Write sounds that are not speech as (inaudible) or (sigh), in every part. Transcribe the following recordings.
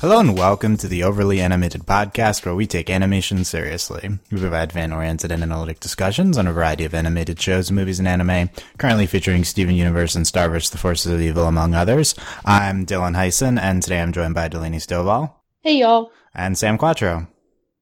Hello and welcome to the Overly Animated Podcast, where we take animation seriously. We provide fan-oriented and analytic discussions on a variety of animated shows, movies, and anime, currently featuring Steven Universe and Star vs. the Forces of Evil, among others. I'm Dylan Heisen, and today I'm joined by Delaney Stovall. Hey, y'all. And Sam Quattro.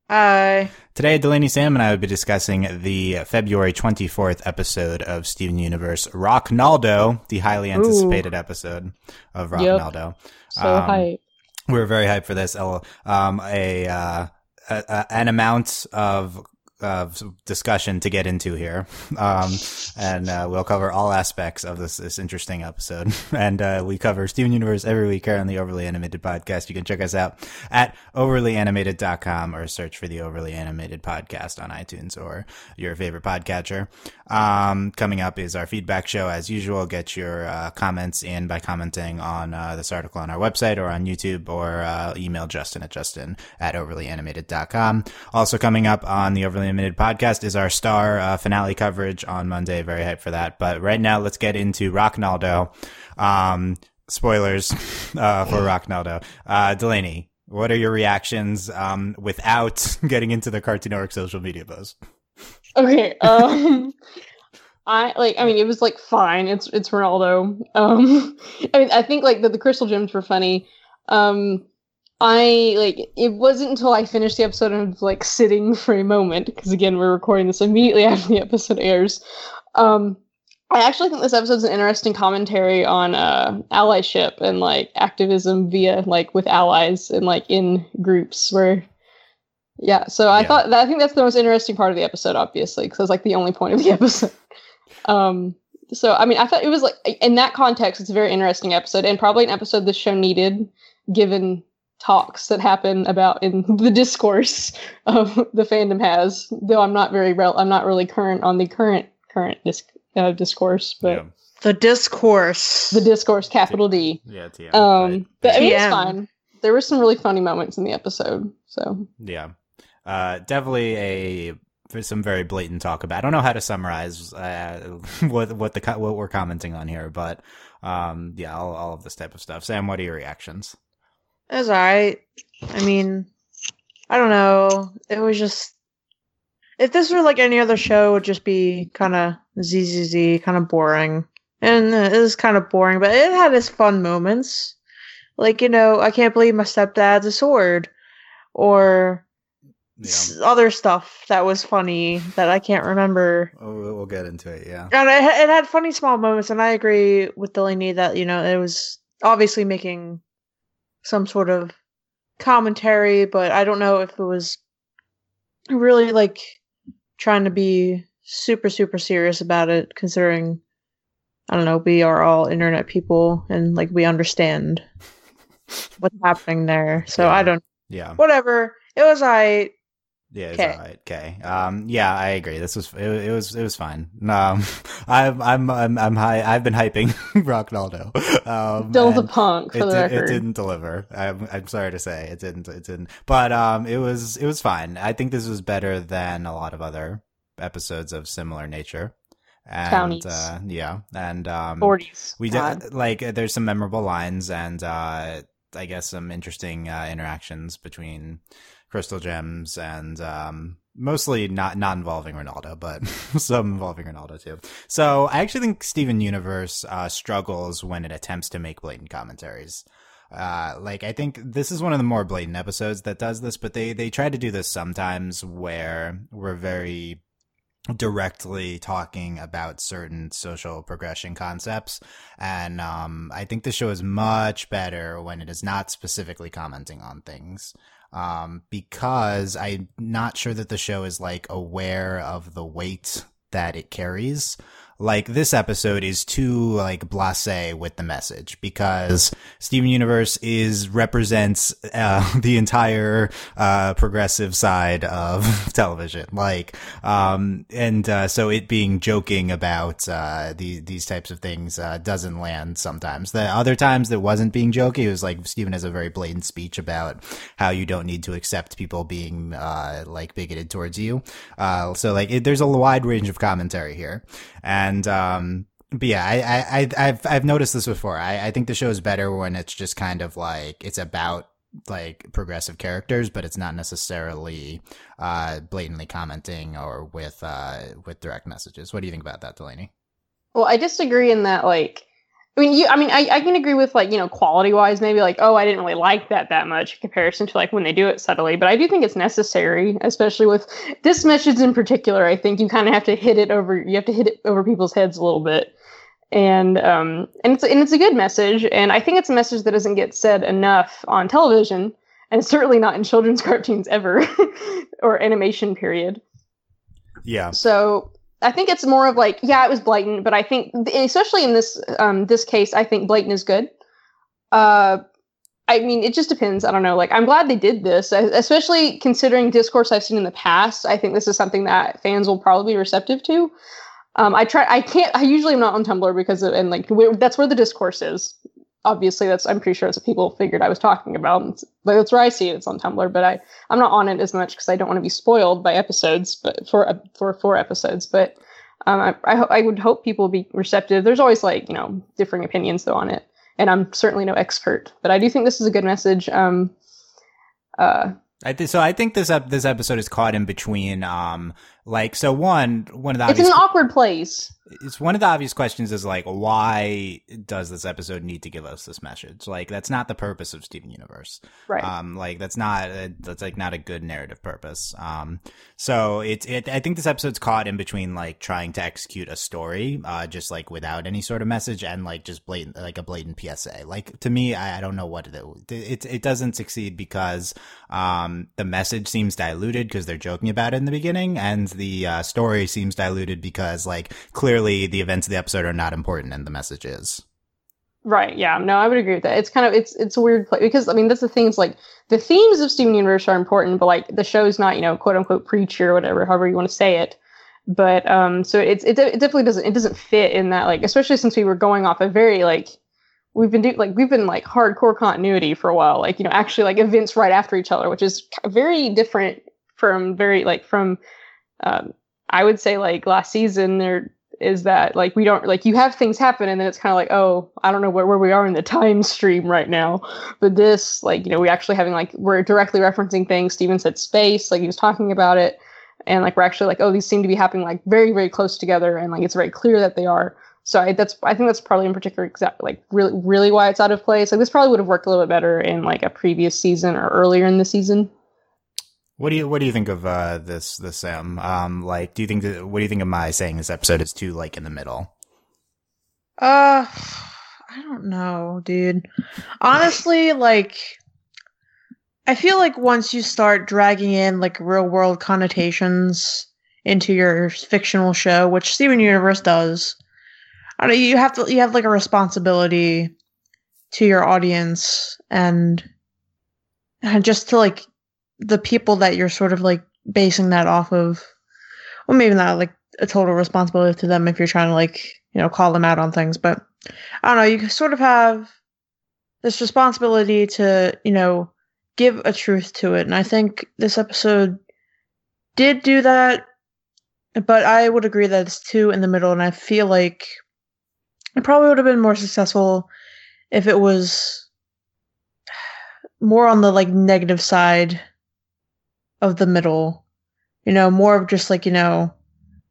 Hi. Today, Delaney, Sam, and I will be discussing the February 24th episode of Steven Universe, Rocknaldo, the highly anticipated Ooh. episode of Rock yep. Naldo. So um, hype we are very hyped for this. Um, a, uh, a, a, an amount of of discussion to get into here, um, and uh, we'll cover all aspects of this this interesting episode. (laughs) And uh, we cover Steven Universe every week here on the Overly Animated Podcast. You can check us out at overlyanimated.com or search for the Overly Animated Podcast on iTunes or your favorite podcatcher. Um, coming up is our feedback show as usual. Get your uh, comments in by commenting on uh, this article on our website or on YouTube or uh, email Justin at justin at overlyanimated.com. Also coming up on the Overly Animated podcast is our star uh, finale coverage on Monday. Very hyped for that. But right now, let's get into Rocknaldo. Um, spoilers (laughs) uh, for Rocknaldo. Uh, Delaney, what are your reactions um, without (laughs) getting into the Cartoon social media buzz? Okay. Um, (laughs) I like. I mean, it was like fine. It's it's Ronaldo. Um, I mean, I think like the, the crystal gems were funny. Um, I like it wasn't until I finished the episode of like sitting for a moment because again we're recording this immediately (laughs) after the episode airs. Um, I actually think this episode's an interesting commentary on uh, allyship and like activism via like with allies and like in groups where yeah. So I yeah. thought that I think that's the most interesting part of the episode, obviously, because it's like the only point of the (laughs) episode. um, so I mean, I thought it was like in that context, it's a very interesting episode and probably an episode this show needed given talks that happen about in (laughs) the discourse of the fandom has. Though I'm not very rel- I'm not really current on the current current disc- uh, discourse, but. Yeah. The discourse. The discourse, capital D. Yeah, TM. Um, right. but I mean, it's fine. There were some really funny moments in the episode. So yeah, uh, definitely a some very blatant talk about. I don't know how to summarize uh, (laughs) what what the what we're commenting on here, but um, yeah, all, all of this type of stuff. Sam, what are your reactions? It was alright. I mean, I don't know. It was just if this were like any other show, it would just be kind of zzz, kind of boring. And it was kind of boring, but it had its fun moments. Like you know, I can't believe my stepdad's a sword, or yeah. other stuff that was funny that I can't remember. Oh, we'll get into it, yeah. And it, it had funny small moments, and I agree with Delaney that you know it was obviously making some sort of commentary, but I don't know if it was really like trying to be super super serious about it considering I don't know, we are all internet people and like we understand (laughs) what's happening there. So yeah. I don't Yeah. Whatever. It was I yeah, it's all right. Okay. Um, yeah, I agree. This was it, it was it was fine. Um, (laughs) I'm I'm I'm I'm high. I've been hyping (laughs) Rocknaldo. Um, Still the punk for it, the did, record. It didn't deliver. I'm I'm sorry to say it didn't. It didn't. But um, it was it was fine. I think this was better than a lot of other episodes of similar nature. And uh, yeah, and um, 40s. We did like there's some memorable lines and uh, I guess some interesting uh, interactions between crystal gems and um, mostly not not involving Ronaldo, but (laughs) (laughs) some involving Ronaldo too. So I actually think Steven Universe uh, struggles when it attempts to make blatant commentaries. Uh, like I think this is one of the more blatant episodes that does this, but they they try to do this sometimes where we're very directly talking about certain social progression concepts and um, i think the show is much better when it is not specifically commenting on things um, because I'm not sure that the show is like aware of the weight that it carries like this episode is too like blasé with the message because Steven Universe is represents uh, (laughs) the entire uh, progressive side of (laughs) television. Like, um, and uh, so it being joking about uh, these these types of things uh, doesn't land sometimes. The other times that wasn't being jokey, it was like Steven has a very blatant speech about how you don't need to accept people being uh, like bigoted towards you. so like, it, there's a wide range of commentary here. And um, but yeah, I, I, I've, I've noticed this before. I, I think the show is better when it's just kind of like it's about like progressive characters, but it's not necessarily uh, blatantly commenting or with uh, with direct messages. What do you think about that, Delaney? Well, I disagree in that like I mean, you. I mean, I, I can agree with like you know quality wise, maybe like oh, I didn't really like that that much in comparison to like when they do it subtly. But I do think it's necessary, especially with this message in particular. I think you kind of have to hit it over. You have to hit it over people's heads a little bit, and um, and it's and it's a good message. And I think it's a message that doesn't get said enough on television, and certainly not in children's (laughs) cartoons ever, (laughs) or animation period. Yeah. So I think it's more of like, yeah, it was blatant, but I think, especially in this um, this case, I think blatant is good. Uh, I mean, it just depends. I don't know. Like, I'm glad they did this, especially considering discourse I've seen in the past. I think this is something that fans will probably be receptive to. Um, I try. I can't. I usually am not on Tumblr because of, and like that's where the discourse is obviously that's I'm pretty sure that's what people figured I was talking about. But that's where I see it. It's on Tumblr, but I I'm not on it as much because I don't want to be spoiled by episodes, but for for four episodes. But um, I I, I would hope people be receptive. There's always like you know differing opinions though on it, and I'm certainly no expert, but I do think this is a good message. Um, uh, I th- so I think this ep- this episode is caught in between um like so one one of the it's an awkward place. It's one of the obvious questions is like why does this episode need to give us this message? Like that's not the purpose of steven universe. Right. Um like that's not a, that's like not a good narrative purpose. Um so it's it i think this episode's caught in between like trying to execute a story uh just like without any sort of message and like just blatant like a blatant psa like to me i, I don't know what it it, it doesn't succeed because um the message seems diluted because they're joking about it in the beginning and the uh, story seems diluted because like clearly the events of the episode are not important and the message is. Right. Yeah. No, I would agree with that. It's kind of it's it's a weird play because I mean that's the thing. It's like the themes of Steven Universe are important, but like the show's not you know quote unquote preachy or whatever, however you want to say it. But um, so it's it, it definitely doesn't it doesn't fit in that like especially since we were going off a very like we've been doing like we've been like hardcore continuity for a while, like you know actually like events right after each other, which is very different from very like from um, I would say like last season there is that like we don't like you have things happen and then it's kind of like oh I don't know where, where we are in the (laughs) time stream right now. But this like you know we actually having like we're directly referencing things. Steven said space like he was talking about it. And like we're actually like oh these seem to be happening like very very close together and like it's very clear that they are. So I, that's I think that's probably in particular like really really why it's out of place. Like this probably would have worked a little bit better in like a previous season or earlier in the season what do you What do you think of uh, this this Sam? Um, like, do you think that, what do you think of my saying this episode is too like in the middle? Uh, I don't know, dude. Honestly, like, I feel like once you start dragging in like real world connotations into your fictional show, which Steven Universe does, I don't know, you have to you have like a responsibility to your audience and and just to like the people that you're sort of like basing that off of well maybe not like a total responsibility to them if you're trying to like you know call them out on things but i don't know you sort of have this responsibility to you know give a truth to it and i think this episode did do that but i would agree that it's too in the middle and i feel like it probably would have been more successful if it was more on the like negative side of the middle. You know, more of just like, you know,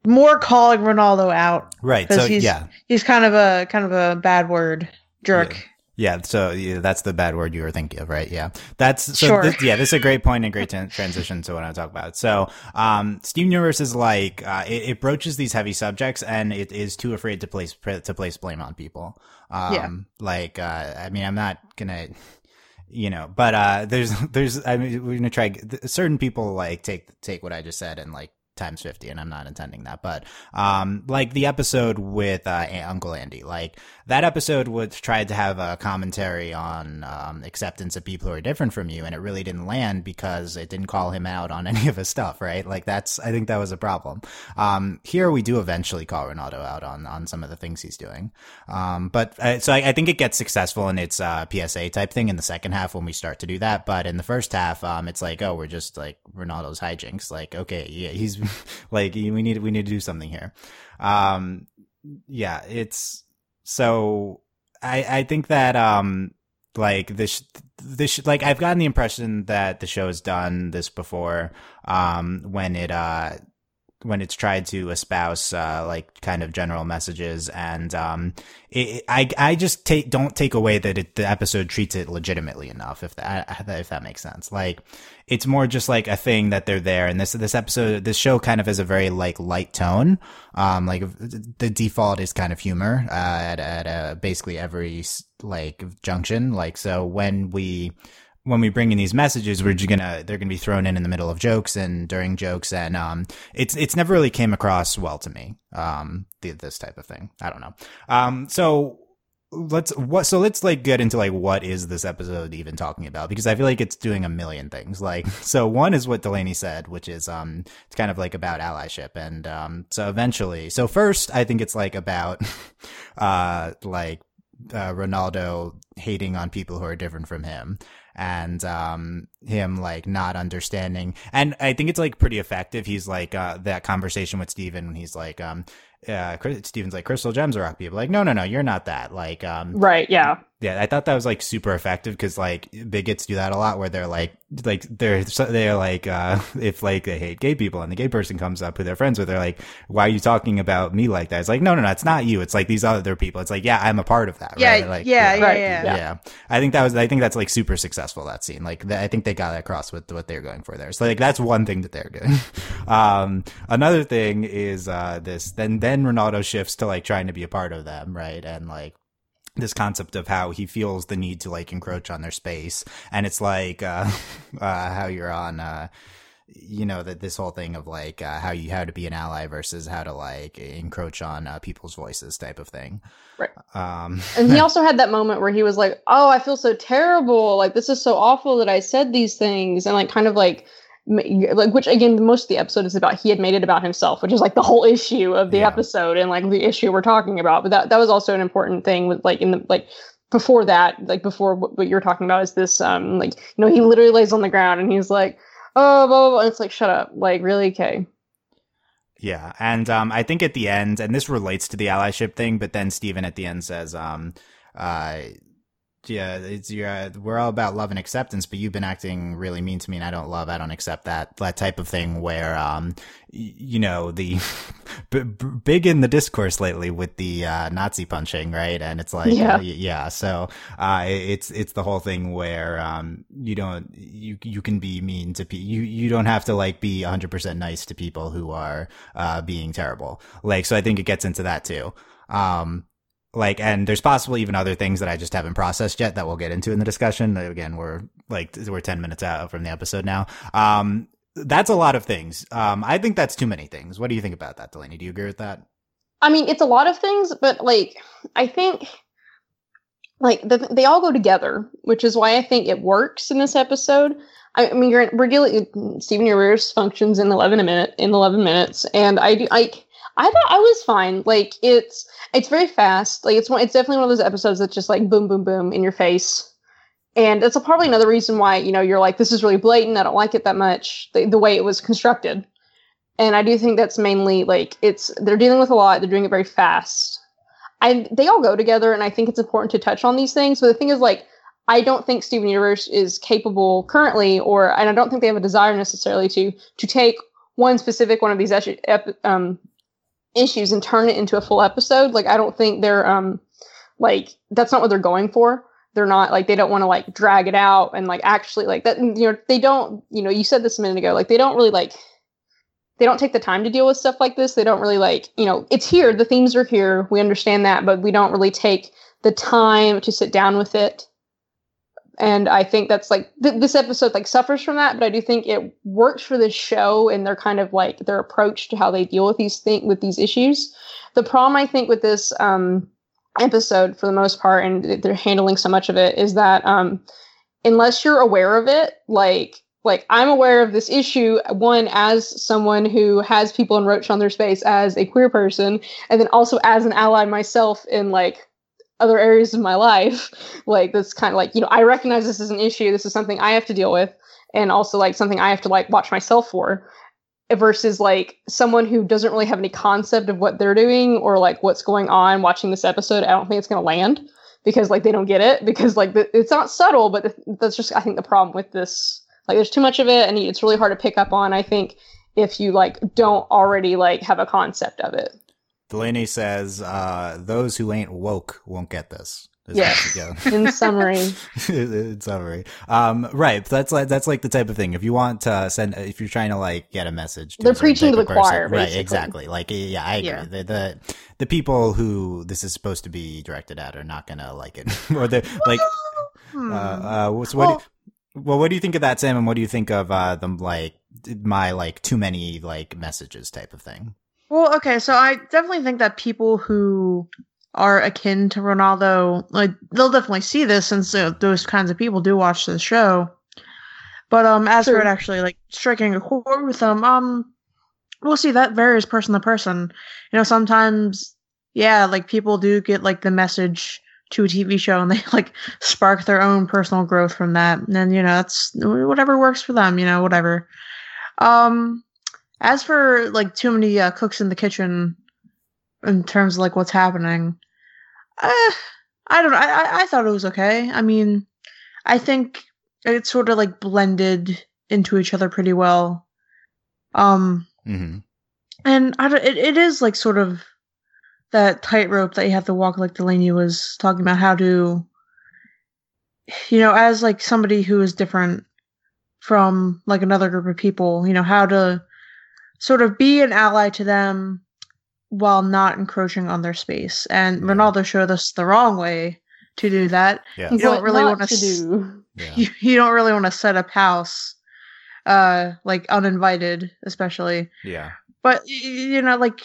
more calling Ronaldo out. Right. So he's, yeah. He's kind of a kind of a bad word jerk. Yeah. Yeah, so yeah, that's the bad word you were thinking of, right? Yeah, that's so. Sure. This, yeah, this is a great point and great t- transition to what I talk about. So, um, Steven Universe is like uh, it, it, broaches these heavy subjects, and it is too afraid to place to place blame on people. Um, yeah. Like, uh, I mean, I'm not gonna you know but uh there's (laughs) there's i mean we're gonna try certain people like take take what i just said and like times 50 and i'm not intending that but um like the episode with uh uncle andy like that episode was tried to have a commentary on um, acceptance of people who are different from you, and it really didn't land because it didn't call him out on (laughs) any of his stuff, right? Like that's I think that was a problem. Um, here we do eventually call Ronaldo out on on some of the things he's doing, um, but uh, so I, I, think it gets successful in its uh, PSA type thing in the second half when we start to do that, but in the first half, um, it's like oh we're just like Ronaldo's hijinks, like okay yeah he's (laughs) like we need we need to do something here. Um, yeah, it's so I I think that um like this this like I've gotten the impression that the show has done this before um when it uh when it's tried to espouse uh, like kind of general messages. And um it, I I just take don't take away that it, the episode treats it legitimately enough if that if that makes sense. Like it's more just like a thing that they're there. And this this episode this show kind of has a very like light tone. Um like the default is kind of humor uh, at at uh, basically every like junction. Like so when we when we bring in these messages, we're gonna they're gonna be thrown in in the middle of jokes and during jokes, and um, it's it's never really came across well to me. Um, the, this type of thing, I don't know. Um, so let's what so let's like get into like what is this episode even talking about because I feel like it's doing a million things. Like (laughs) so, one is what Delaney said, which is um, it's kind of like about allyship, and um, so eventually, so first, I think it's like about (laughs) uh, like uh, Ronaldo hating on people who are different from him and um him like not understanding. And i think it's like pretty effective. He's like uh that conversation with steven when he's like um uh steven's like crystal gems are rock people. Like no no no you're not that. Like um right yeah yeah, I thought that was like super effective because like bigots do that a lot where they're like, like they're they're like, uh, (laughs) if like they hate gay people and the gay person comes up who they're friends with, they're like, why are you talking about me like that? It's like, no, no, no, it's not you. It's like these other people. It's like, yeah, I'm a part of that. Yeah, right? like, yeah, yeah, right, yeah, yeah. yeah. I think that was, I think that's like super successful that scene. Like, I think they got across with what they're going for there. So like, that's one thing that they're doing. (laughs) um, another thing is, uh, this, then, then Ronaldo shifts to like trying to be a part of them, right? And like, this concept of how he feels the need to like encroach on their space. And it's like uh, (laughs) uh how you're on uh you know that this whole thing of like uh, how you how to be an ally versus how to like encroach on uh, people's voices type of thing. Right. um and he (laughs) also had that moment where he was like oh i feel so terrible. Like this is so awful that i said these things. And like kind of like like which again most of the episode is about he had made it about himself which is like the whole issue of the Yeah. episode and like the issue we're talking about but that that was also an important thing with like in the like before that like before what, what you're talking about is this um like you know he literally lays on the ground and he's like oh blah, blah, blah. And it's like shut up like really okay Yeah, and um, I think at the end, and this relates to the allyship thing, but then Steven at the end says, um, uh, yeah, it's uh, we're all about love and acceptance, but you've been acting really mean to me, and I don't love, I don't accept that, that type of thing. Where, um, you know, the (laughs) b- b- big in the discourse lately with the uh, Nazi punching, right? And it's like, Yeah. uh, yeah. So, uh, it's it's the whole thing where, um, you don't, you you can be mean to people. You you don't have to like be 100 percent nice to people who are uh being terrible. Like, so I think it gets into that too. Um, like and there's possibly even other things that i just haven't processed yet that we'll get into in the discussion. Again we're like we're 10 minutes out from the episode now. Um that's a lot of things. Um i think that's too many things. What do you think about that delaney? Do you agree with that? I mean, it's a lot of things, but like I think like the, they all go together, which is why I think it works in this episode. I, I mean, you're we're dealing Steven Universe functions in eleven a minute in eleven minutes, and I do I I thought I was fine. Like it's it's very fast. Like it's one it's definitely one of those episodes that's just like boom boom boom in your face. And that's probably another reason why, you know, you're like, this is really blatant. I don't like it that much, the, the way it was constructed and I do think that's mainly like it's they're dealing with a lot. They're doing it very fast. I they all go together, and I think it's important to touch on these things. But the thing is, like, I don't think Steven Universe is capable currently, or and I don't think they have a desire necessarily to to take one specific one of these ep, um, issues and turn it into a full episode. Like, I don't think they're um like that's not what they're going for. They're not like they don't want to like drag it out and like actually like that. You know, they don't. You know, you said this a minute ago. Like, they don't really like they don't take the time to deal with stuff like this. They don't really like, you know, it's here, the themes are here, we understand that, but we don't really take the time to sit down with it. And I think that's like th- this episode like suffers from that, but I do think it works for this show and their kind of like their approach to how they deal with these things with these issues. The problem I think with this um episode for the most part and they're handling so much of it is that um unless you're aware of it, like like I'm aware of this issue one as someone who has people enroached on their space as a queer person and then also as an ally myself in like other areas of my life (laughs) like that's kind of like you know I recognize this as an issue this is something I have to deal with and also like something I have to like watch myself for versus like someone who doesn't really have any concept of what they're doing or like what's going on watching this episode I don't think it's going to land because like they don't get it because like the, it's not subtle, but the, that's just I think the problem with this. Like there's too much of it, and it's really hard to pick up on. I think if you like don't already like have a concept of it. Delaney says, uh, "Those who ain't woke won't get this." is Yeah. what you go. In summary, (laughs) in summary, um, right? That's like that's like the type of thing. If you want to send, if you're trying to like get a message, to They're preaching to the person- choir, right? Exactly. Like, yeah, I agree. Yeah. The, the the people who this is supposed to be directed at are not gonna like it, (laughs) or they like. Hmm. Uh, uh, so what? Well- do you, well, what do you think of that, Sam? And what do you think of uh, them like my like too many like messages type of thing? Well, okay, so I definitely think that people who are akin to Ronaldo, like they'll definitely see this since uh, those kinds of people do watch the show. But um, as for it actually like striking a chord with them, um, we'll see that varies person to person. You know, sometimes, yeah, like people do get like the message to a TV show and they (laughs) like spark their own personal growth from that, and then you know that's whatever works for them. You know, whatever. Um, as for like too many uh, cooks in the kitchen, in terms of like what's happening, uh, I don't know. I, I I thought it was okay. I mean, I think it sort of like blended into each other pretty well. Um, hmm and I don't, it, it is like sort of that tightrope that you have to walk, like Delaney was talking about, how to, you know, as like somebody who is different from like another group of people, you know, how to sort of be an ally to them while not encroaching on their space. And Yeah. Ronaldo showed us the wrong way to do that. Yeah. You don't really want to s- do. (laughs) Yeah. You, (laughs) you don't really want to set up house, uh, like uninvited, especially Yeah. but y- y- you know like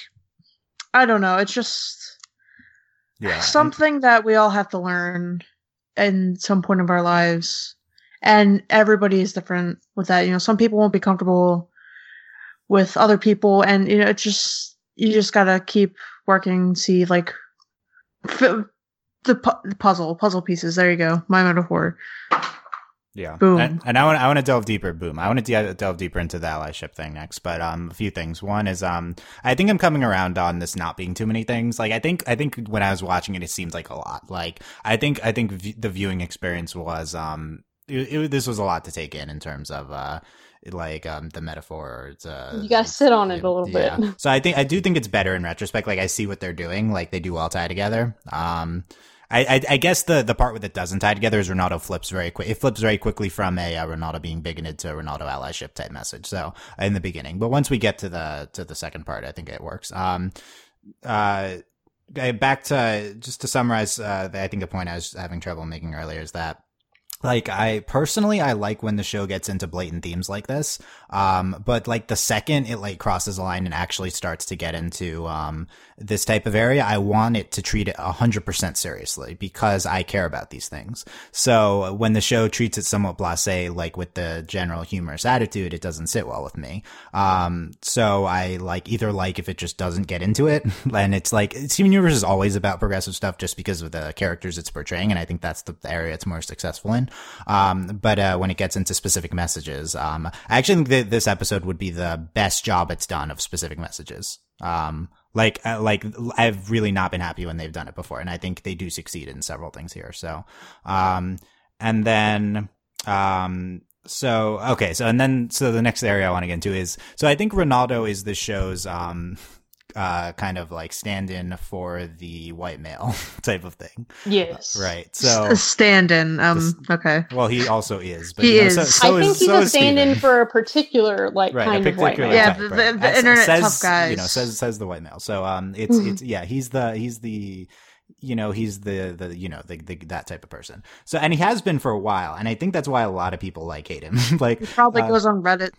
i don't know it's just Yeah. And- something that we all have to learn in some point of our lives and everybody is different with that you know some people won't be comfortable with other people and you know it's just you just gotta keep working see like f- the, pu- the puzzle puzzle pieces there you go my metaphor Yeah. Boom. And, and I want I want to delve deeper. Boom. I want to de- delve deeper into the allyship thing next. But um, a few things. One is um, I think I'm coming around on this not being too many things. Like I think I think when I was watching it, it seemed like a lot. Like I think I think v- the viewing experience was um, it, it, this was a lot to take in in terms of uh. Like um the metaphors, uh, You gotta sit on it a little yeah. bit. So I think I do think it's better in retrospect. Like I see what they're doing. Like they do all tie together. Um, I, I, I guess the, the part with that doesn't tie together is Ronaldo flips very quick. It flips very quickly from a uh, Ronaldo being bigoted to a Ronaldo allyship type message. So in the beginning, but once we get to the to the second part, I think it works. Um, uh, back to just to summarize, uh, I think the point I was having trouble making earlier is that like I personally I like when the show gets into blatant themes like this. Um, but like the second it like crosses a line and actually starts to get into um this type of area, I want it to treat it hundred percent seriously because I care about these things. So when the show treats it somewhat blasé, like with the general humorous attitude, it doesn't sit well with me. Um, so I like either like if it just doesn't get into it, (laughs) and it's like Steven Universe is always about progressive stuff just because of the characters it's portraying, and I think that's the area it's more successful in. Um, but uh, when it gets into specific messages, um, I actually think that this episode would be the best job it's done of specific messages. Um, like, uh, like I've really not been happy when they've done it before, and I think they do succeed in several things here. So, um, and then, um, so okay, so and then so the next area I want to get into is so I think Ronaldo is the show's um uh kind of like stand-in for the white male (laughs) type of thing, Yes. right? so So stand-in um This- okay well, he also is, but He you know, is. So, so I think is, he's so a stand-in for a particular like Right, a kind of white particular man. Yeah, type, the- right. the- the As- internet says, tough guys. You know, says says the white male. So um, it's Mhm. it's yeah, he's the he's the you know he's the the you know the, the that type of person. So and he has been for a while, and I think that's why a lot of people like hate him. (laughs) like He probably uh, goes on Reddit.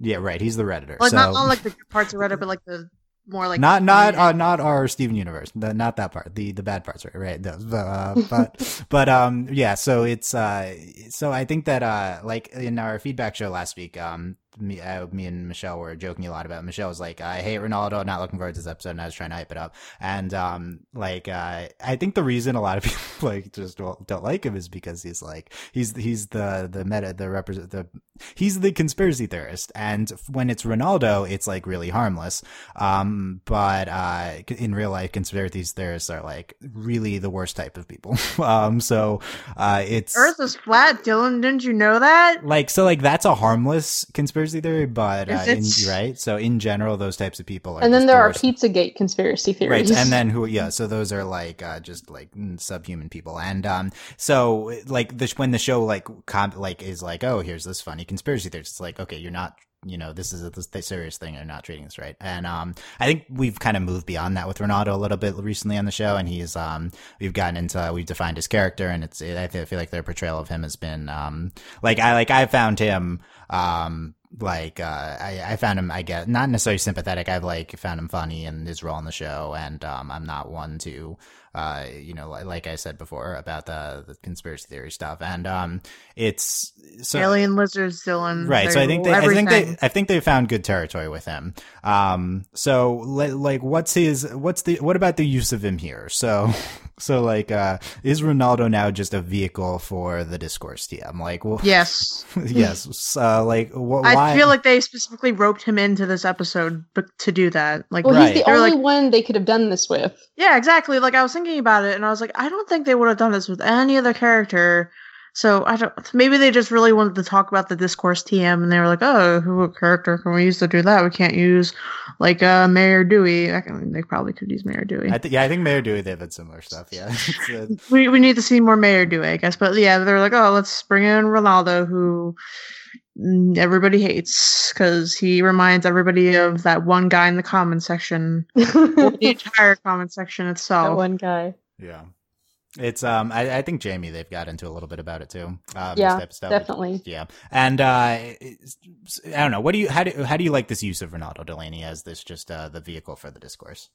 yeah, right. He's the redditor. Like so not, not like the parts of Reddit, but like the more like not not uh, not our Steven Universe, the, not that part, the the bad parts, right? Right. Those, but, uh, but (laughs) but um yeah, so it's uh so I think that uh like in our feedback show last week, um me, uh, me and Michelle were joking a lot about. Michelle was like, "I hate Ronaldo. Not looking forward to this episode." And I was trying to hype it up. And um, like, uh, I think the reason a lot of (laughs) people like just don't, don't like him is because he's like he's he's the the meta the represent the he's the conspiracy theorist. And when it's Ronaldo, it's like really harmless. Um, but uh, in real life, conspiracy theorists are like really the worst type of people. (laughs) um, so uh, it's Earth is flat, Dylan. Didn't you know that? like so like that's a harmless conspiracy theory but uh, in, right so in general those types of people are and then there are. Pizzagate conspiracy theories. Right, and then who? (laughs) Yeah, so those are like uh, just like subhuman people, and um, so like the, when the show like com- like is like, oh, here's this funny conspiracy theory. It's like, okay, you're not, you know, this is a this, this serious thing. You're not treating this right, and um, I think we've kind of moved beyond that with Ronaldo a little bit recently on the show, and he's um, we've gotten into we've defined his character, and it's I feel feel like their portrayal of him has been um, like I like I found him um like uh I, I found him I guess not necessarily sympathetic I've like found him funny in his role in the show and um I'm not one to uh you know like, like I said before about the, the conspiracy theory stuff and um it's so Alien lizards, Dylan. right so i think they rule i think they i think they found good territory with him um so like what's his what's the what about the use of him here so (laughs) so like uh is ronaldo now just a vehicle for the discourse tm like well Yes. yes uh like wh- (laughs) why I feel like they specifically roped him into this episode to do that. Like, well, Right. he's the They're only like- one they could have done this with. yeah, exactly. Like, I was thinking about it, and I was like, I don't think they would have done this with any other character. So I don't. Maybe they just really wanted to talk about the discourse TM, and they were like, "Oh, who a character can we use to do that? We can't use like uh, Mayor Dewey. I can, they probably could use Mayor Dewey. I th- yeah, I think Mayor Dewey they've had similar stuff. Yeah, (laughs) uh, (laughs) we we need to see more Mayor Dewey, I guess. But yeah, they're like, oh, let's bring in Ronaldo, who everybody hates because he reminds everybody of that one guy in the comment section, the (laughs) entire comment section itself. one guy. yeah. It's um, I, I think Jamie they've got into a little bit about it too. Um, this Yeah, type of stuff. Definitely. Yeah, and uh, I don't know. What do you how do how do you like this use of Ronaldo Delaney as this just uh, the vehicle for the discourse?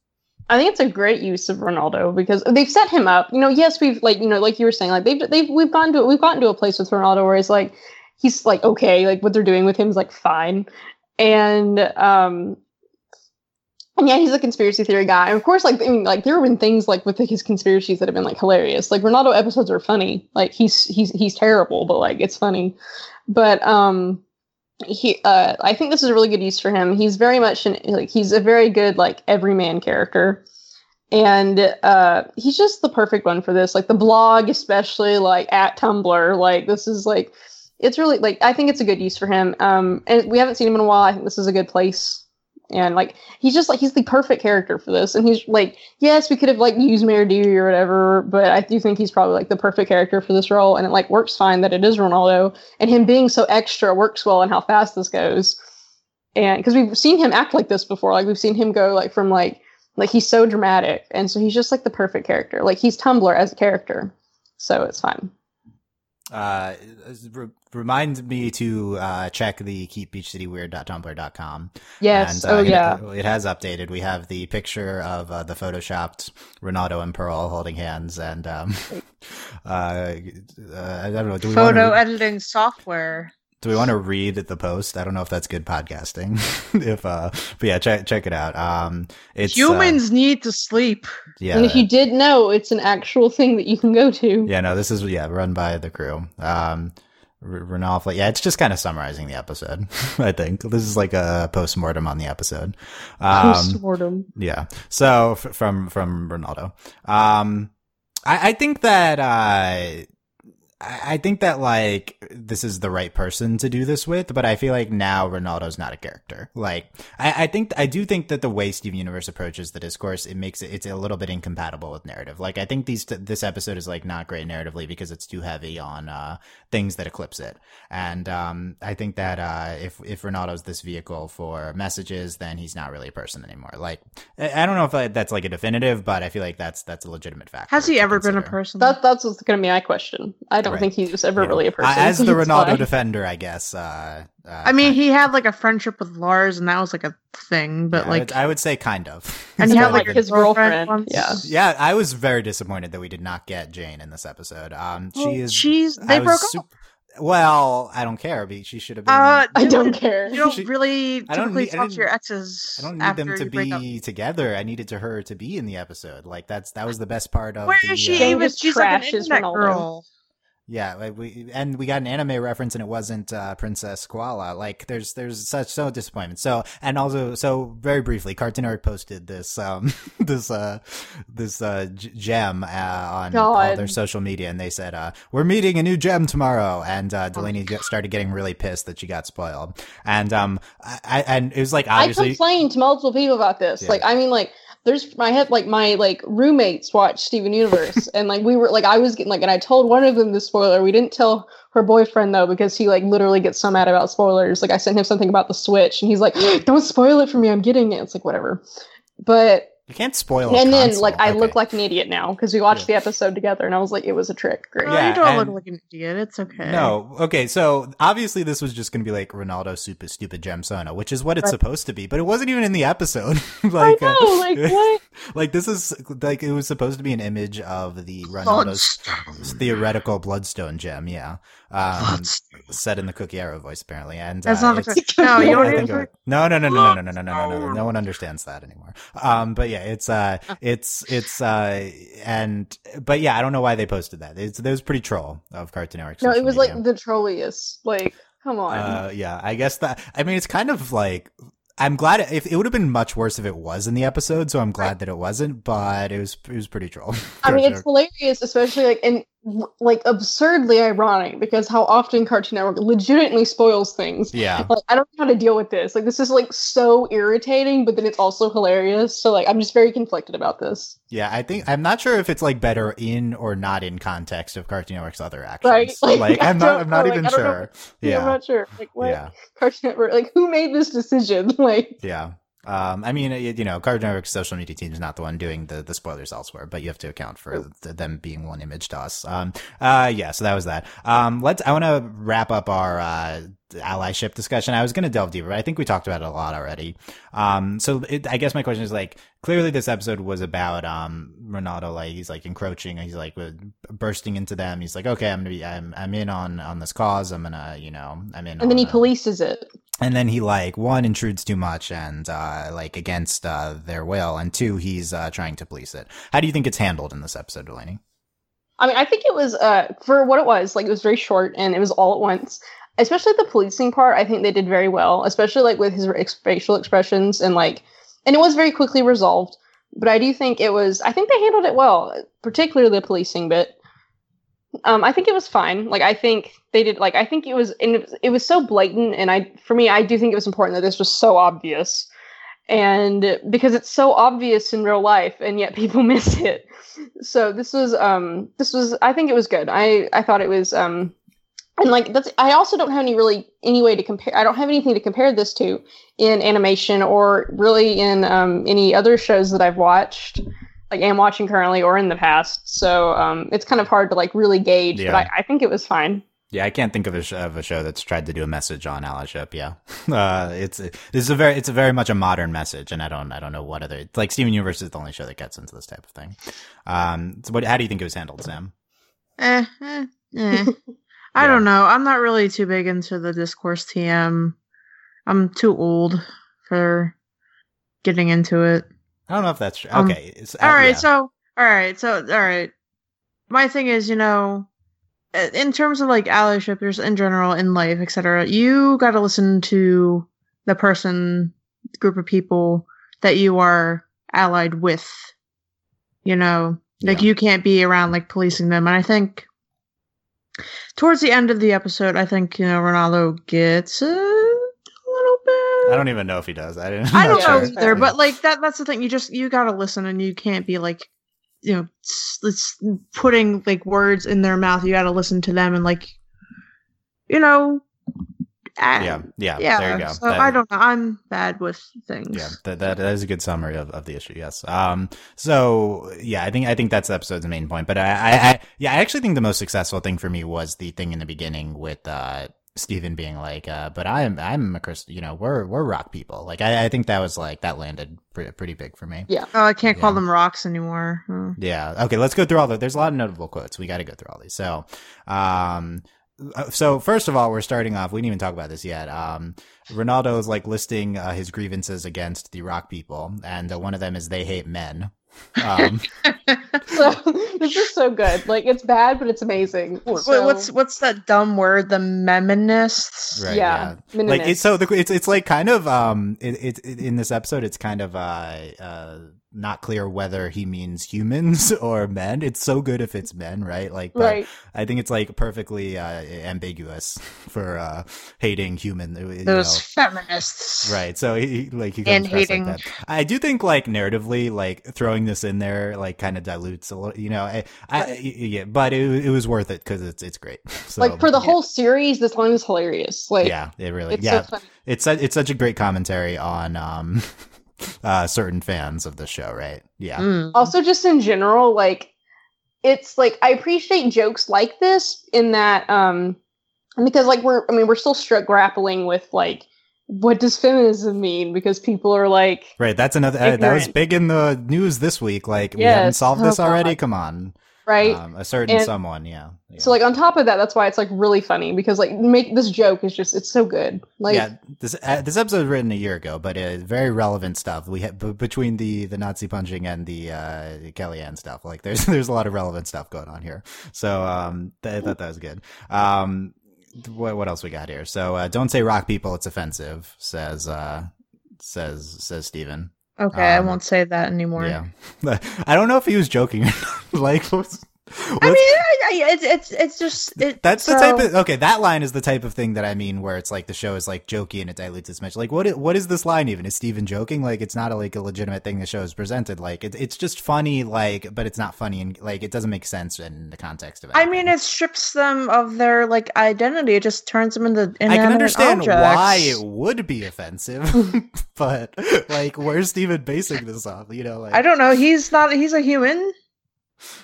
I think it's a great use of Ronaldo because they've set him up. You know, yes, we've like you know, like you were saying, like they've they've we've gotten to we've gotten to a place with Ronaldo where he's like he's like okay, like what they're doing with him is like fine, and um, and yeah, he's a conspiracy theory guy. And of course, like I mean, like there have been things like with his conspiracies that have been like hilarious. Like Ronaldo episodes are funny. Like he's he's he's terrible, but like it's funny. But um, he uh I think this is a really good use for him. He's very much an like he's a very good like everyman character. And uh he's just the perfect one for this. Like the blog especially like at Tumblr, like this is like it's really like I think it's a good use for him. Um and we haven't seen him in a while. I think this is a good place. And like he's just like he's the perfect character for this. And he's like, yes, we could have like used Mayor Dewey or whatever, but I do think he's probably like the perfect character for this role. And it like works fine that it is Ronaldo and him being so extra works well and how fast this goes and because we've seen him act like this before like we've seen him go like from like like he's so dramatic and so he's just like the perfect character like he's tumblr as a character so it's fine Uh, remind me to uh, check the keepbeachcityweird.tumblr.com. yes And, uh, oh it- yeah it, has updated. We have the picture of uh, the photoshopped Ronaldo and Pearl holding hands, and um, (laughs) uh, uh, I don't know. Do we Photo to, editing software. do we want to read the post? I don't know if that's good podcasting. (laughs) if uh, but yeah, check check it out. Um, it's Humans need to sleep. yeah, and if you did know it's an actual thing that you can go to yeah. No, this is yeah run by the crew. Um. R- Ranolf, like, yeah, it's just kind of summarizing the episode. (laughs) I think this is like a post mortem on the episode. Um, Postmortem. Yeah. So f- from from Ronaldo, um, I, I think that uh, I I think that like this is the right person to do this with, but I feel like now Ronaldo's not a character. Like I, I think I do think that the way Steven Universe approaches the discourse, it makes it it's a little bit incompatible with narrative. Like I think these this episode is like not great narratively because it's too heavy on uh, things that eclipse it. And um, I think that uh, if if Ronaldo's this vehicle for messages, then he's not really a person anymore. Like I I don't know if that's like a definitive, but I feel like that's that's a legitimate fact. Has he ever been a person? that, that's what's going to be my question i don't Right. think he was ever Yeah. really a person Uh, as (laughs) the Ronaldo fine. defender, I guess. Uh, uh, I mean, kind- he had like a friendship with Lars, and that was like a thing. But yeah, I like, would, I would say kind of. (laughs) and It's he had like his girlfriend, once. yeah. Yeah, I was very disappointed that we did not get Jane in this episode. Um, she Well, is. she's I they broke sup- up. Well, I don't care. But she should have been. Uh, I don't care. You don't She- really I don't need- I talk to your exes. I don't need after them to you break up. be together. I needed to her to be in the episode. Like that's that was the best part of. Where the, is she? uh, Jane even? just She's like an trashes internet Ronaldo. girl. Yeah, like we and we got an anime reference, and it wasn't uh, Princess Koala. Like, there's there's such so disappointment. So and also so very briefly, Cartoon Network posted this um (laughs) this uh this uh gem uh, on all their social media, and they said uh we're meeting a new gem tomorrow, and uh, Delaney get, started getting really pissed that she got spoiled, and um I, I and it was like obviously I complained to multiple people about this. Yeah. Like, I mean, like, there's I had like my like roommates watch Steven Universe, and like we were like I was getting like, and I told one of them the spoiler. We didn't tell her boyfriend though because he like literally gets so mad about spoilers. Like I sent him something about the Switch, and he's like, (gasps) "Don't spoil it for me. I'm getting it." It's like whatever. But you can't spoil. a and then console. like I Okay. look like an idiot now because we watched Yeah. the episode together, and I was like, it was a trick. Great. No, Yeah, you don't look like an idiot. It's okay. No, okay, so obviously this was just going to be like Ronaldo super stupid gem Sona, which is what it's Right. supposed to be, but it wasn't even in the episode. (laughs) like, I know, like (laughs) what? like this is like it was supposed to be an image of the Ronaldo's theoretical bloodstone gem, yeah, um, set in the Cookie Arrow voice apparently, and That's uh, not a it's- good. No, (laughs) you don't think of it. No, no, no, no, no, no, no, no, no, no, no, no one understands that anymore. Um, but yeah, it's uh, it's it's uh, and but yeah, I don't know why they posted that. It's it was pretty troll of Cartoon Network. No, it was media. like the trolliest. Like, come on. Uh, yeah, I guess that. I mean, it's kind of like. I'm glad if it would have been much worse if it was in the episode, so I'm glad that it wasn't. But it was it was pretty troll. (laughs) I mean, it's hilarious, especially like and like absurdly ironic because how often Cartoon Network legitimately spoils things. yeah, Like, I don't know how to deal with this. Like, this is like so irritating, but then it's also hilarious. So, like, I'm just very conflicted about this. yeah. I think I'm not sure if it's like better in or not in context of Cartoon Network's other actions. Right? (laughs) Like, I I'm not. I'm not know, like, even I don't know. sure. Yeah, I'm not sure. Like, what yeah, Cartoon Network? Like, who made this decision? (laughs) Like, yeah. Um, I mean, you know, Cartoon Network's social media team is not the one doing the, the spoilers elsewhere, but you have to account for th them being one image to us. Um, uh, yeah, so that was that. Um, let's, I want to wrap up our, uh, allyship discussion. I was going to delve deeper, but I think we talked about it a lot already. Um, so it, I guess my question is like, clearly this episode was about, um, Ronaldo, like, he's like encroaching, he's like bursting into them. He's like, okay, I'm going to be, I'm, I'm in on, on this cause. I'm going to, you know, I'm in and then he polices it. And then he like one intrudes too much and uh like against uh their will and two he's uh trying to police it how do you think it's handled in this episode delaney I mean, I think it was uh for what it was. Like, it was very short and it was all at once. Especially the policing part, I think they did very well. Especially like with his facial expressions and like, and it was very quickly resolved. But I do think it was. I think they handled it well, particularly the policing bit. Um, I think it was fine. Like, I think they did. Like, I think it was, and it was, so blatant. And I, for me, I do think it was important that this was so obvious, and because it's so obvious in real life, and yet (laughs) people miss it so this was um this was i think it was good i i thought it was um and like that's i also don't have any really any way to compare i don't have anything to compare this to in animation or really in um any other shows that i've watched like am watching currently or in the past so um it's kind of hard to like really gauge Yeah. but I, I think it was fine yeah i can't think of a, sh- of a show that's tried to do a message on allyship yeah (laughs) uh it's this is a very it's a very much a modern message and i don't i don't know what other it's like steven universe is the only show that gets into this type of thing um so what how do you think it was handled sam Eh, eh, eh. (laughs) I don't know. I'm not really too big into the discourse TM. I'm too old for getting into it. I don't know if that's true Um, okay it's, uh, all right, yeah. so all right, so all right. My thing is, you know, in terms of like allyship, there's in general in life, etc. You got to listen to the person, group of people that you are allied with. You know, like Yeah. you can't be around like policing them, and I think towards the end of the episode, I think you know Ronaldo gets it a little bit. I don't even know if he does i didn't I don't not know either, but like that that's the thing. You just you gotta listen and you can't be like you know s- it's putting like words in their mouth. You gotta listen to them and like you know ah, yeah yeah yeah. there you go So That- I don't know. I'm bad with things. Yeah, that, that that is a good summary of, of the issue. Yes. Um. So yeah, I think I think that's the episode's main point. But I, I, I yeah, I actually think the most successful thing for me was the thing in the beginning with uh Steven being like, uh, but I'm I'm a Chris. You know, we're we're rock people. Like I, I think that was like that landed pretty pretty big for me. Yeah. Oh, I can't call them rocks anymore. Hmm. Yeah. Okay. Let's go through all the. There's a lot of notable quotes. We got to go through all these. So, um, uh, so first of all, we're starting off. We didn't even talk about this yet. Um, Ronaldo is like listing uh, his grievances against the Rock people, and uh, one of them is they hate men. Um, (laughs) So this is so good. Like it's bad, but it's amazing. Wait, So- what's what's that dumb word? The meminists. right, yeah, yeah. Like it's so the, it's it's like kind of um it, it, it in this episode it's kind of uh uh not clear whether he means humans (laughs) or men. It's so good if it's men, right? Like but right. I think it's like perfectly uh ambiguous for uh hating human you Those know. feminists. Right. So he, he- like he And comes across hating- like that. I do think like narratively, like throwing this in there, like kind of dilutes a little. You know, I, I yeah, but it, it was worth it because it's it's great. (laughs) So, like for the whole series, this line is hilarious. Like yeah, it really it's yeah, so funny. it's su- it's such a great commentary on um (laughs) uh certain fans of the show, right? Yeah. Mm. Also, just in general, like it's like I appreciate jokes like this in that um because like we're I mean we're still str- grappling with like what does feminism mean because people are like Right, that's another uh, that was big in the news this week. Like we haven't Yes. solved Oh, this already. God. Come on, right Um, a certain And- someone, yeah. yeah. so like on top of that that's why it's like really funny because like make this joke is just it's so good like yeah, this uh, this episode was written a year ago, but uh, very relevant stuff. We had b- between the the Nazi punching and the uh, Kellyanne stuff. Like there's (laughs) there's a lot of relevant stuff going on here. So um, th- I thought that was good. Um, what what else we got here? So uh, don't say rock people. It's offensive. Says uh, says says Steven. Okay, I Um, won't say that anymore. Yeah, (laughs) I don't know if he was joking. or not. (laughs) like, what's, I mean, I, I, it's it's it's just it, That's the so- type of okay. That line is the type of thing that I mean, where it's like the show is like jokey and it dilutes its message. Like, what what is this line even? Is Steven joking? Like, it's not a, like a legitimate thing the show is presented. Like, it, it's just funny. Like, but it's not funny and like it doesn't make sense in the context of it. I mean, it strips them of their like identity. It just turns them into I can understand objects. why it would be offensive, (laughs) (laughs) but like, where's Steven basing this off? You know, like I don't know. He's not. He's a human.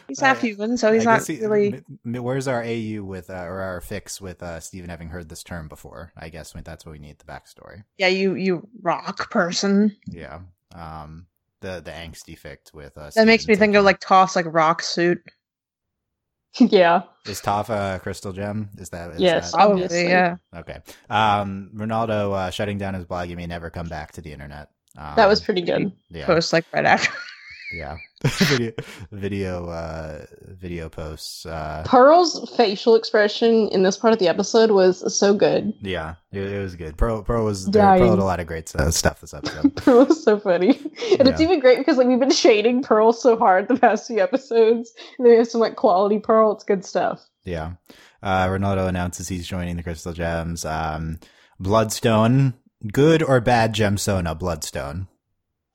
He's half I- human, so he's I not he- really. m- m- where's our AU with uh, or our fix with uh, Steven having heard this term before? I guess that's what we need the backstory. Yeah, you you rock person. Yeah. Um the the angsty fict with uh That makes me Steven think of like Toph like rock suit. (laughs) yeah is Toph a crystal gem? Is that is Yes. that- Probably, Obviously. yeah. okay. Um Ronaldo uh shutting down his blog, you may never come back to the internet. Um, that was pretty good yeah. Post like right after. Yeah. (laughs) video video uh video posts. Uh pearl's facial expression in this part of the episode was so good yeah, it, it was good. pearl Pro was there, Dying. Pro had a lot of great uh, stuff this episode. (laughs) it was so funny and it's even great because like we've been shading pearl so hard the past few episodes and then we have some like quality pearl it's good stuff Yeah. Uh, Ronaldo announces he's joining the Crystal Gems. Um, Bloodstone, good or bad gemstone? Bloodstone.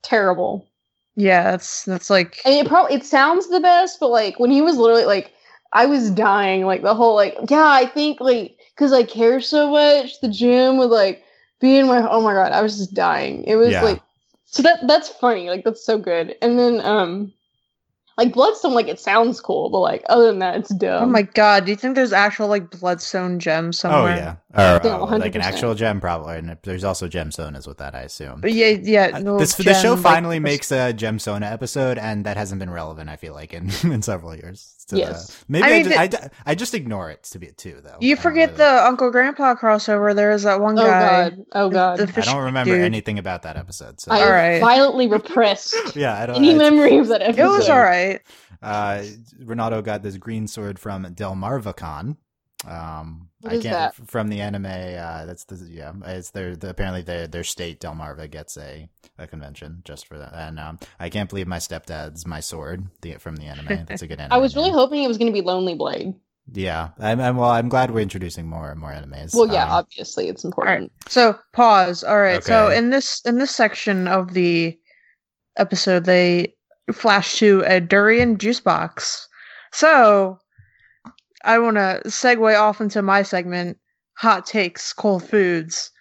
terrible yeah, that's that's like And it probably it sounds the best, but like when he was literally like, I was dying. Like the whole like, yeah, I think like because I care so much, the gym would like be in my. Oh my god, I was just dying. It was Yeah. like, so that that's funny. Like that's so good. And then um, like Bloodstone, like it sounds cool, but like other than that, it's dumb. oh my god. Do you think there's actual like bloodstone gems somewhere? Oh yeah, or Yeah, uh, like an actual gem, probably. And there's also gemstone, is what that I assume. But yeah, yeah. Uh, no, this the show gem, like, finally makes a gemstone episode, and that hasn't been relevant. I feel like in (laughs) in several years. So, uh, Yes. maybe I I, mean, ju- the- I, I just ignore it to be too though. You forget the Uncle Grandpa crossover. There is that one oh guy. god, oh god. the I don't remember dude. anything about that episode. So Alright. violently repressed (laughs) yeah, I don't. any it's- memory of that episode. It was all right. Uh, Ronaldo got this green sword from Delmarva Um, What I can't that? from the anime. Uh, that's the yeah. It's their the, apparently their their state Delmarva gets a a convention just for that. And um, I can't believe my stepdad's my sword the from the anime. That's a good (laughs) anime. I was really name. hoping it was going to be Lonely Blade. yeah. I'm, I'm well. I'm glad we're introducing more and more animes. Well, yeah, Um, obviously it's important. right. So pause. All right. So in this in this section of the episode, they flash to a durian juice box. So I want to segue off into my segment, hot takes, cold foods,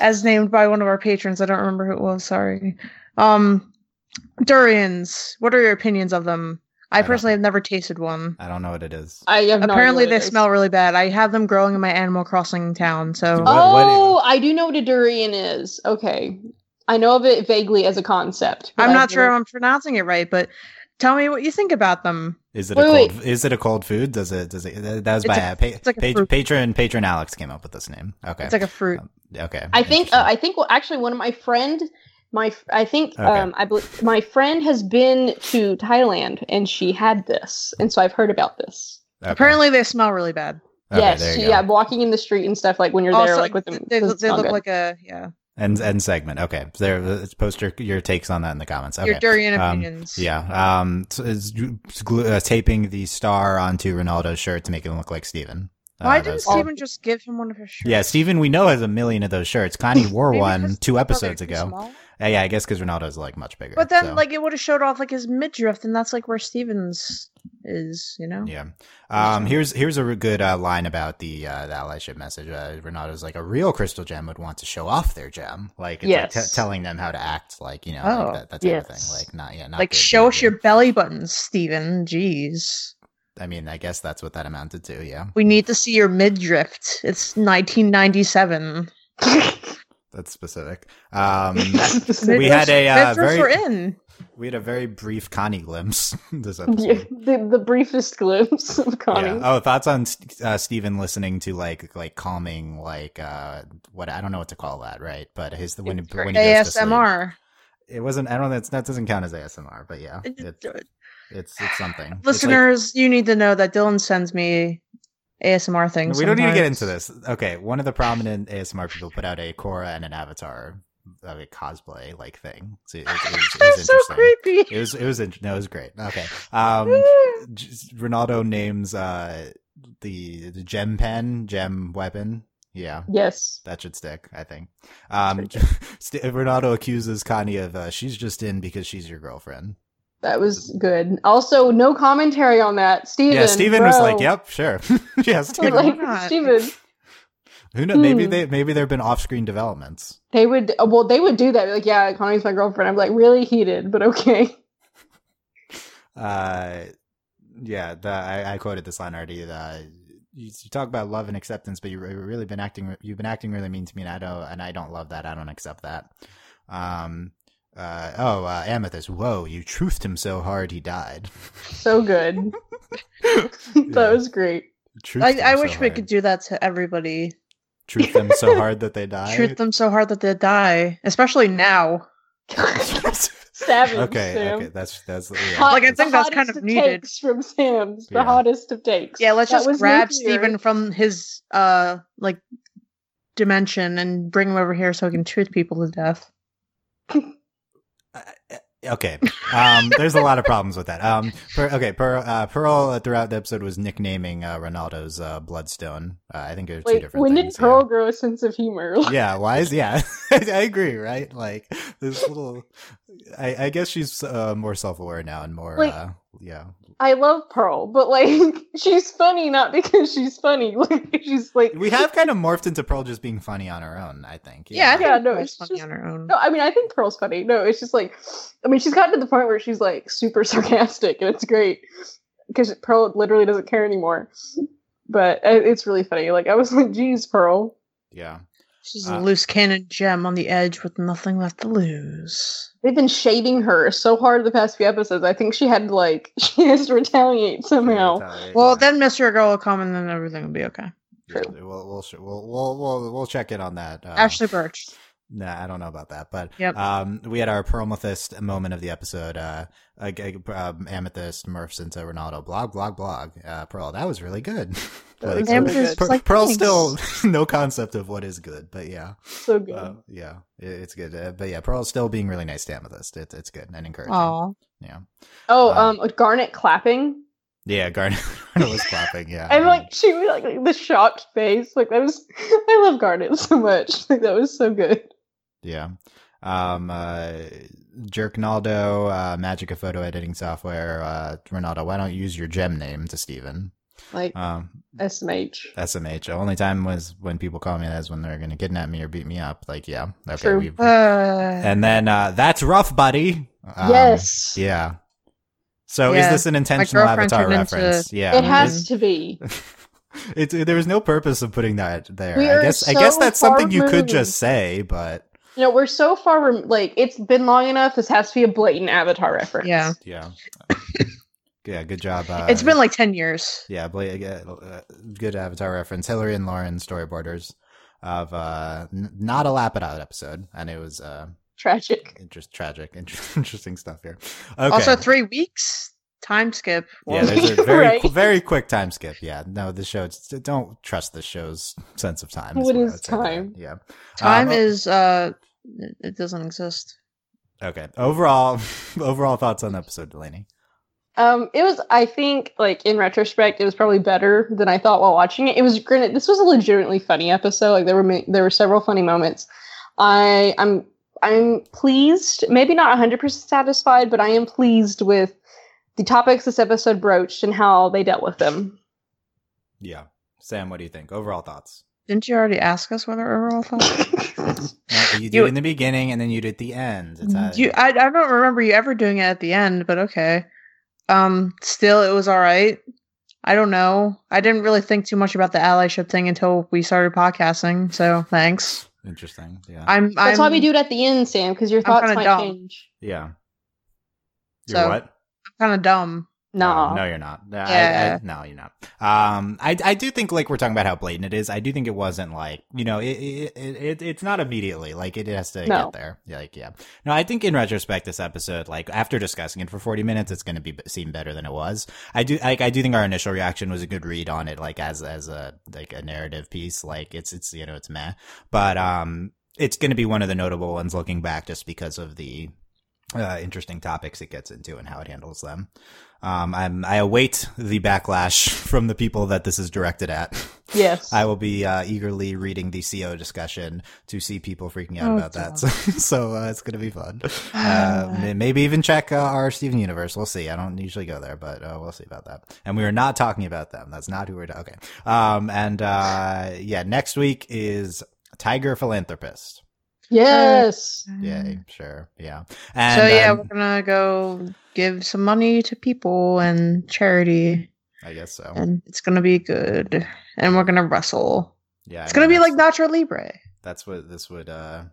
as named by one of our patrons. I don't remember who it was. Sorry. Um, durians. What are your opinions of them? I, I personally have never tasted one. I don't know what it is. I have Apparently, what they it is. smell really bad. I have them growing in my Animal Crossing town. So What- what- Oh, I do know what a durian is. Okay, I know of it vaguely as a concept. I'm I've not sure never- I'm pronouncing it right, but Tell me what you think about them. Is it Wait, a wait. cold? Is it a cold food? Does it? Does it? That was It's by a- uh, pa- it's like a pa- patron. Patron Alex came up with this name. Okay. It's like a fruit. Um, okay. I think uh, I think well, actually one of my friend my I think Okay. um I believe my friend has been to Thailand and she had this and so I've heard about this. Okay. Apparently, they smell really bad. Okay, yes, there you she, go. yeah, walking in the street and stuff like when you're there Also, like with them. they, they look good. like a yeah. End end segment. Okay. There. Let's post your your takes on that in the comments. Okay. Your durian Um, opinions. Yeah. Um. so it's it's glue, uh, taping the star onto Ronaldo's shirt to make him look like Steven. Uh, Why didn't Steven just give him one of his shirts? Yeah, Steven, we know has a million of those shirts. Connie (laughs) wore one two he thought they were episodes ago. Uh, yeah, I guess because Ronaldo's like much bigger. But then, so, like, it would have showed off like his midriff, and that's like where Stevens is. You know. yeah. Um, here's here's a good uh, line about the uh, the allyship message. Uh, Ronaldo's like a real crystal gem would want to show off their gem, like it's like t- telling them how to act, like you know, Oh, like that, that type of thing. Like not yeah, not Like, good, show good, us your belly buttons, Steven. Jeez. I mean, I guess that's what that amounted to. Yeah, We need to see your midriff. It's 1997. (laughs) that's specific. Um, (laughs) Specific. we had a uh, very were in. We had a very brief Connie glimpse (laughs) this (laughs) Yeah, the, the briefest glimpse of Connie. Yeah. Oh, thoughts on uh, Steven listening to like like calming like uh what I don't know what to call that, right? But his the when It's when he goes sleep. ASMR. It wasn't. I don't. That's that doesn't count as ASMR, but yeah, it, it's it's something. It's like- Listeners, you need to know that Dylan sends me ASMR things. we don't need to get into this. Okay, one of the prominent ASMR people put out a Korra and an Avatar uh, cosplay like thing. So it, it, (laughs) was, it was That's so creepy. It was it was int- no, it was great. Okay, (laughs) um, Ronaldo names uh the the gem pen gem weapon. Yeah, Yes. that should stick. I think. Um, (laughs) St- Ronaldo accuses Connie of uh, she's just in because she's your girlfriend. That was good. Also, no commentary on that. Steven. yeah, Steven was like, "Yep, sure." yeah, Steven. Like. Steven. Who knows? Maybe Hmm. they maybe there've been off-screen developments. They would, uh, well, they would do that. Like, yeah, Connie's my girlfriend. I'm like, really heated, but okay. (laughs) Uh, yeah, the, I, I quoted this line already. Uh, you, you talk about love and acceptance, but you've really been acting. You've been acting really mean to me, and I don't. And I don't love that. I don't accept that. Um. Uh. Oh. Uh, Amethyst. Whoa! You truthed him so hard he died. (laughs) So good. (laughs) Yeah. that was great. I, I so wish we could do that to everybody. Truth them so (laughs) hard that they die. Shoot them so hard that they die, especially now. (laughs) Savage. okay. Sam. Okay. That's that's. Yeah. Hot- Like, I think that's kind hottest of needed. Takes from Sam's, the Yeah. hottest of takes. Yeah, let's That just was grab nuclear. Steven from his uh like dimension and bring him over here so he can shoot people to death. (laughs) Okay. Um, there's a lot of problems with that. Um, per, okay. Per, uh, Pearl throughout the episode was nicknaming uh, Ronaldo's uh, bloodstone. Uh, I think there's two Wait, different when things. did Pearl grow a sense of humor? Yeah. (laughs) yeah. Why is yeah? (laughs) I agree. Right. Like this little. I, I guess she's uh, more self-aware now and more. Like- uh, yeah. I love Pearl, but like (laughs) she's funny not because she's funny. (laughs) Like she's like We have kind of morphed into Pearl just being funny on her own. I think. Yeah, I think Yeah, no, Pearl's it's funny just- on her own. No, I mean I think Pearl's funny. No, it's just like I mean she's gotten to the point where she's like super (laughs) sarcastic and it's great because Pearl literally doesn't care anymore. But uh, it's really funny. Like I was like, "Geez, Pearl." Yeah. She's Uh, a loose cannon gem on the edge with nothing left to lose. They've been shading her so hard the past few episodes. I think she had like (laughs) she has to retaliate somehow. Well, then Mr. Girl will come and then everything will be okay. Yeah, we'll, we'll we'll we'll we'll we'll check in on that. Uh, Ashley Birch. Nah, I don't know about that, but Yep. um, we had our Pearlmethyst moment of the episode. Uh, uh, g- um, Amethyst morphs into Ronaldo. Blog, blog, blog. Uh, Pearl, that was really good. (laughs) That Like, was really good. Per- like, Pearl still (laughs) no concept of what is good, but yeah, So good. uh, yeah, it, it's good. Uh, but yeah, Pearl's still being really nice to Amethyst. It's it's good and encouraging. Oh, Yeah, oh, uh, um, Garnet clapping. yeah. Garnet (laughs) Garnet was clapping. Yeah, And like she was like, like, the shocked face. Like that was I love Garnet so much. Like that was so good. Yeah. Um, uh, Jerk Naldo, uh, Magic of Photo Editing Software, uh, Ronaldo, why don't you use your gem name to Steven? Like Um, SMH. SMH. The only time was when people call me that is when they're going to kidnap me or beat me up. Like, yeah. Okay. True. We've, uh, and then, uh, that's rough, buddy. Um, yes. Yeah. So Yeah. is this an intentional Avatar turned into- reference? yeah. It has to be. (laughs) It's, there was no purpose of putting that there. We I guess, I guess that's something you could just say, but You know, we're so far rem- like it's been long enough. This has to be a blatant Avatar reference. Yeah. Yeah. (laughs) yeah, good job. Uh, it's been like 10 years. yeah, bla- uh, good Avatar reference. Hilary and Lauren storyboarders of uh, n- not a lap it out episode, and it was uh, tragic. interest tragic, inter- (laughs) interesting stuff here. Okay. Also, three weeks time skip. yeah, there's a (laughs) very Right. qu- very quick time skip. Yeah, no, the show. it's- Don't trust the show's sense of time. What I is would time? Yeah. time Um, is uh, it, it doesn't exist. Okay. Overall, (laughs) overall thoughts on the episode, Delaney. Um, it was. I think, like in retrospect, it was probably better than I thought while watching it. It was granted. This was a legitimately funny episode. Like there were ma- there were several funny moments. I I'm I'm pleased. Maybe not 100 percent satisfied, but I am pleased with the topics this episode broached and how they dealt with them. Yeah. Sam, what do you think? Overall thoughts. Didn't you already ask us whether overall (laughs) thoughts? No, you do You- in the beginning and then you do at the end. It's how- you, I, I don't remember you ever doing it at the end, but okay. Um, still, it was all right. I don't know. I didn't really think too much about the allyship thing until we started podcasting. So thanks. Interesting. Yeah. I'm. That's I'm, why we do it at the end, Sam, because your thoughts might dumb. change. yeah. You're So- what? Kind of dumb. Nah. No, no, you're not. I- I- no, you're not. Um, I, I do think like we're talking about how blatant it is. I do think it wasn't like you know it it, it, it it's not immediately like it has to No. get there. Yeah, Like yeah, no, I think in retrospect this episode like after discussing it for 40 minutes it's going to be seem better than it was. I do like I do think our initial reaction was a good read on it like as as a like a narrative piece. Like it's it's you know it's meh, but um it's going to be one of the notable ones looking back just because of the uh, interesting topics it gets into and how it handles them. Um, I'm, I await the backlash (laughs) from the people that this is directed at. (laughs) Yes. I will be uh, eagerly reading the CO discussion to see people freaking out Oh, about that. So, (laughs) so uh, it's going to be fun. (sighs) Uh, maybe even check uh, our Steven Universe. We'll see. I don't usually go there, but uh, we'll see about that. And we are not talking about them. That's not who we're. Ta- okay. Um, and uh, yeah, next week is Tiger Philanthropist. Yes. yeah, sure, yeah. And, so yeah, um, we're gonna go give some money to people and charity, I guess so. and it's gonna be good. And we're gonna wrestle. Yeah, It's I gonna mean, be like that's- Nacho Libre. That's what this would uh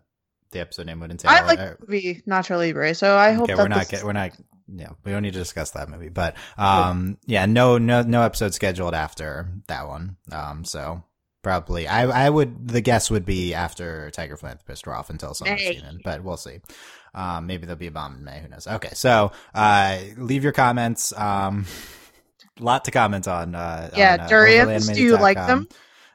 the episode name would entail. I like Uh, the movie Nacho Libre, so I hope okay, that we're not this- get, we're not yeah, we don't need to discuss that movie. But um yeah, no no no episode scheduled after that one. Um so probably I I would the guess would be after Tiger Philanthropist we're off until someone's seen it, but we'll see. Um maybe there'll be a bomb in May, who knows. Okay, so uh leave your comments. Um (laughs) lot to comment on uh Yeah, on, uh, durians, do you like them?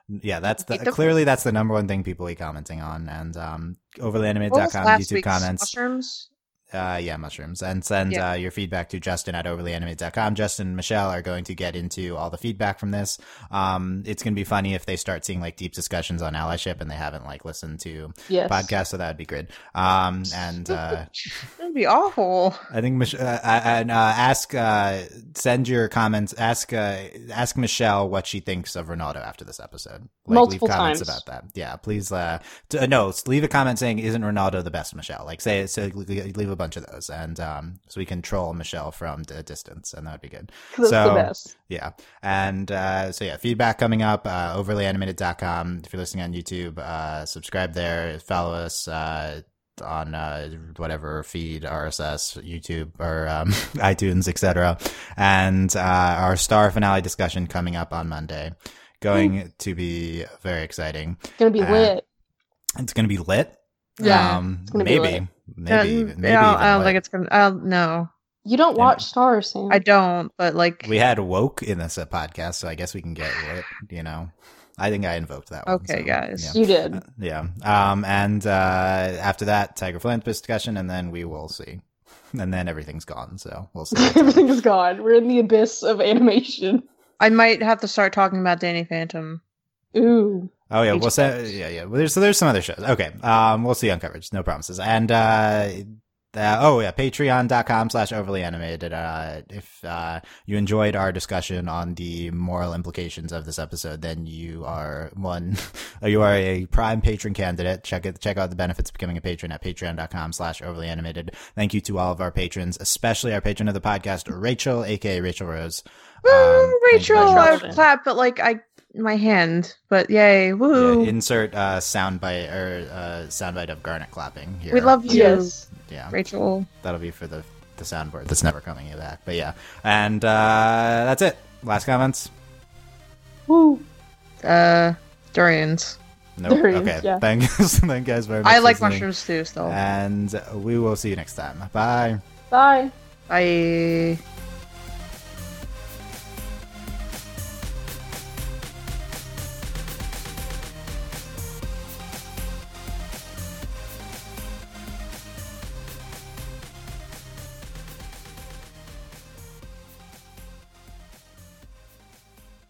Yeah, that's the clearly that's the number one thing people be commenting on, and um, overlyanimated.com YouTube comments. mushrooms. Uh, yeah, mushrooms, and send Yeah. uh, your feedback to Justin at overlyanimated.com. Justin and Michelle are going to get into all the feedback from this. Um, it's going to be funny if they start seeing like deep discussions on allyship and they haven't like listened to Yes. podcasts, so that would be good. Um, and uh, (laughs) That'd be awful. I think Mich- uh, and uh, ask uh, send your comments. Ask uh, ask Michelle what she thinks of Ronaldo after this episode. Like, Multiple leave comments times. about that. Yeah, please. Uh, t- uh, no, leave a comment saying isn't Ronaldo the best Michelle? Like say so leave a bunch of those, and um, so we can troll Michelle from a distance, and that would be good. So-. Yeah. And uh, so, yeah, feedback coming up, uh, overlyanimated.com. If you're listening on YouTube, uh, subscribe there, follow us uh, on uh, whatever feed, RSS, YouTube, or um, (laughs) iTunes, etc. And uh, our star finale discussion coming up on Monday. Going to be very exciting. It's gonna be uh, lit. It's to be lit. Yeah, um, gonna maybe. Maybe, Uh, maybe. I don't, even I don't lit. think it's gonna. Uh, no, You don't Yeah. watch stars, Sam. I don't. But like, We had woke in this uh, podcast, so I guess we can get lit. You know, I think I invoked that. One, Okay, so, guys. yeah. you did. Uh, yeah. Um, and uh, after that, Tiger Philanthropist discussion, and then we will see. And then everything's gone, so we'll see. (laughs) Everything is gone. We're in the abyss of animation. I might have to start talking about Danny Phantom. Ooh. Oh yeah, we'll Makes say yeah, yeah. Well, there's so there's some other shows. Okay. Um, we'll see on coverage. No promises. And uh, uh, oh yeah, patreon.com slash overly animated. Uh, if uh, you enjoyed our discussion on the moral implications of this episode, then you are one, (laughs) you are a prime patron candidate. Check it, check out the benefits of becoming a patron at patreon.com slash overly animated. Thank you to all of our patrons, especially our patron of the podcast, Rachel, aka Rachel Rose. Woo, Um, thank Rachel, I would clap, but like, I in my hand, but yay, woo! Yeah, insert uh, soundbite or uh, soundbite of Garnet clapping here. we love you, Yes. Yeah, Rachel. that'll be for the the soundboard that's never coming back. But yeah, and uh, that's it. Last comments. Woo. Uh, durians. Nope. Durians, okay. yeah. Thank, (laughs) thank you guys very much. I like listening. mushrooms too. Still. And we will see you next time. Bye. Bye. Bye.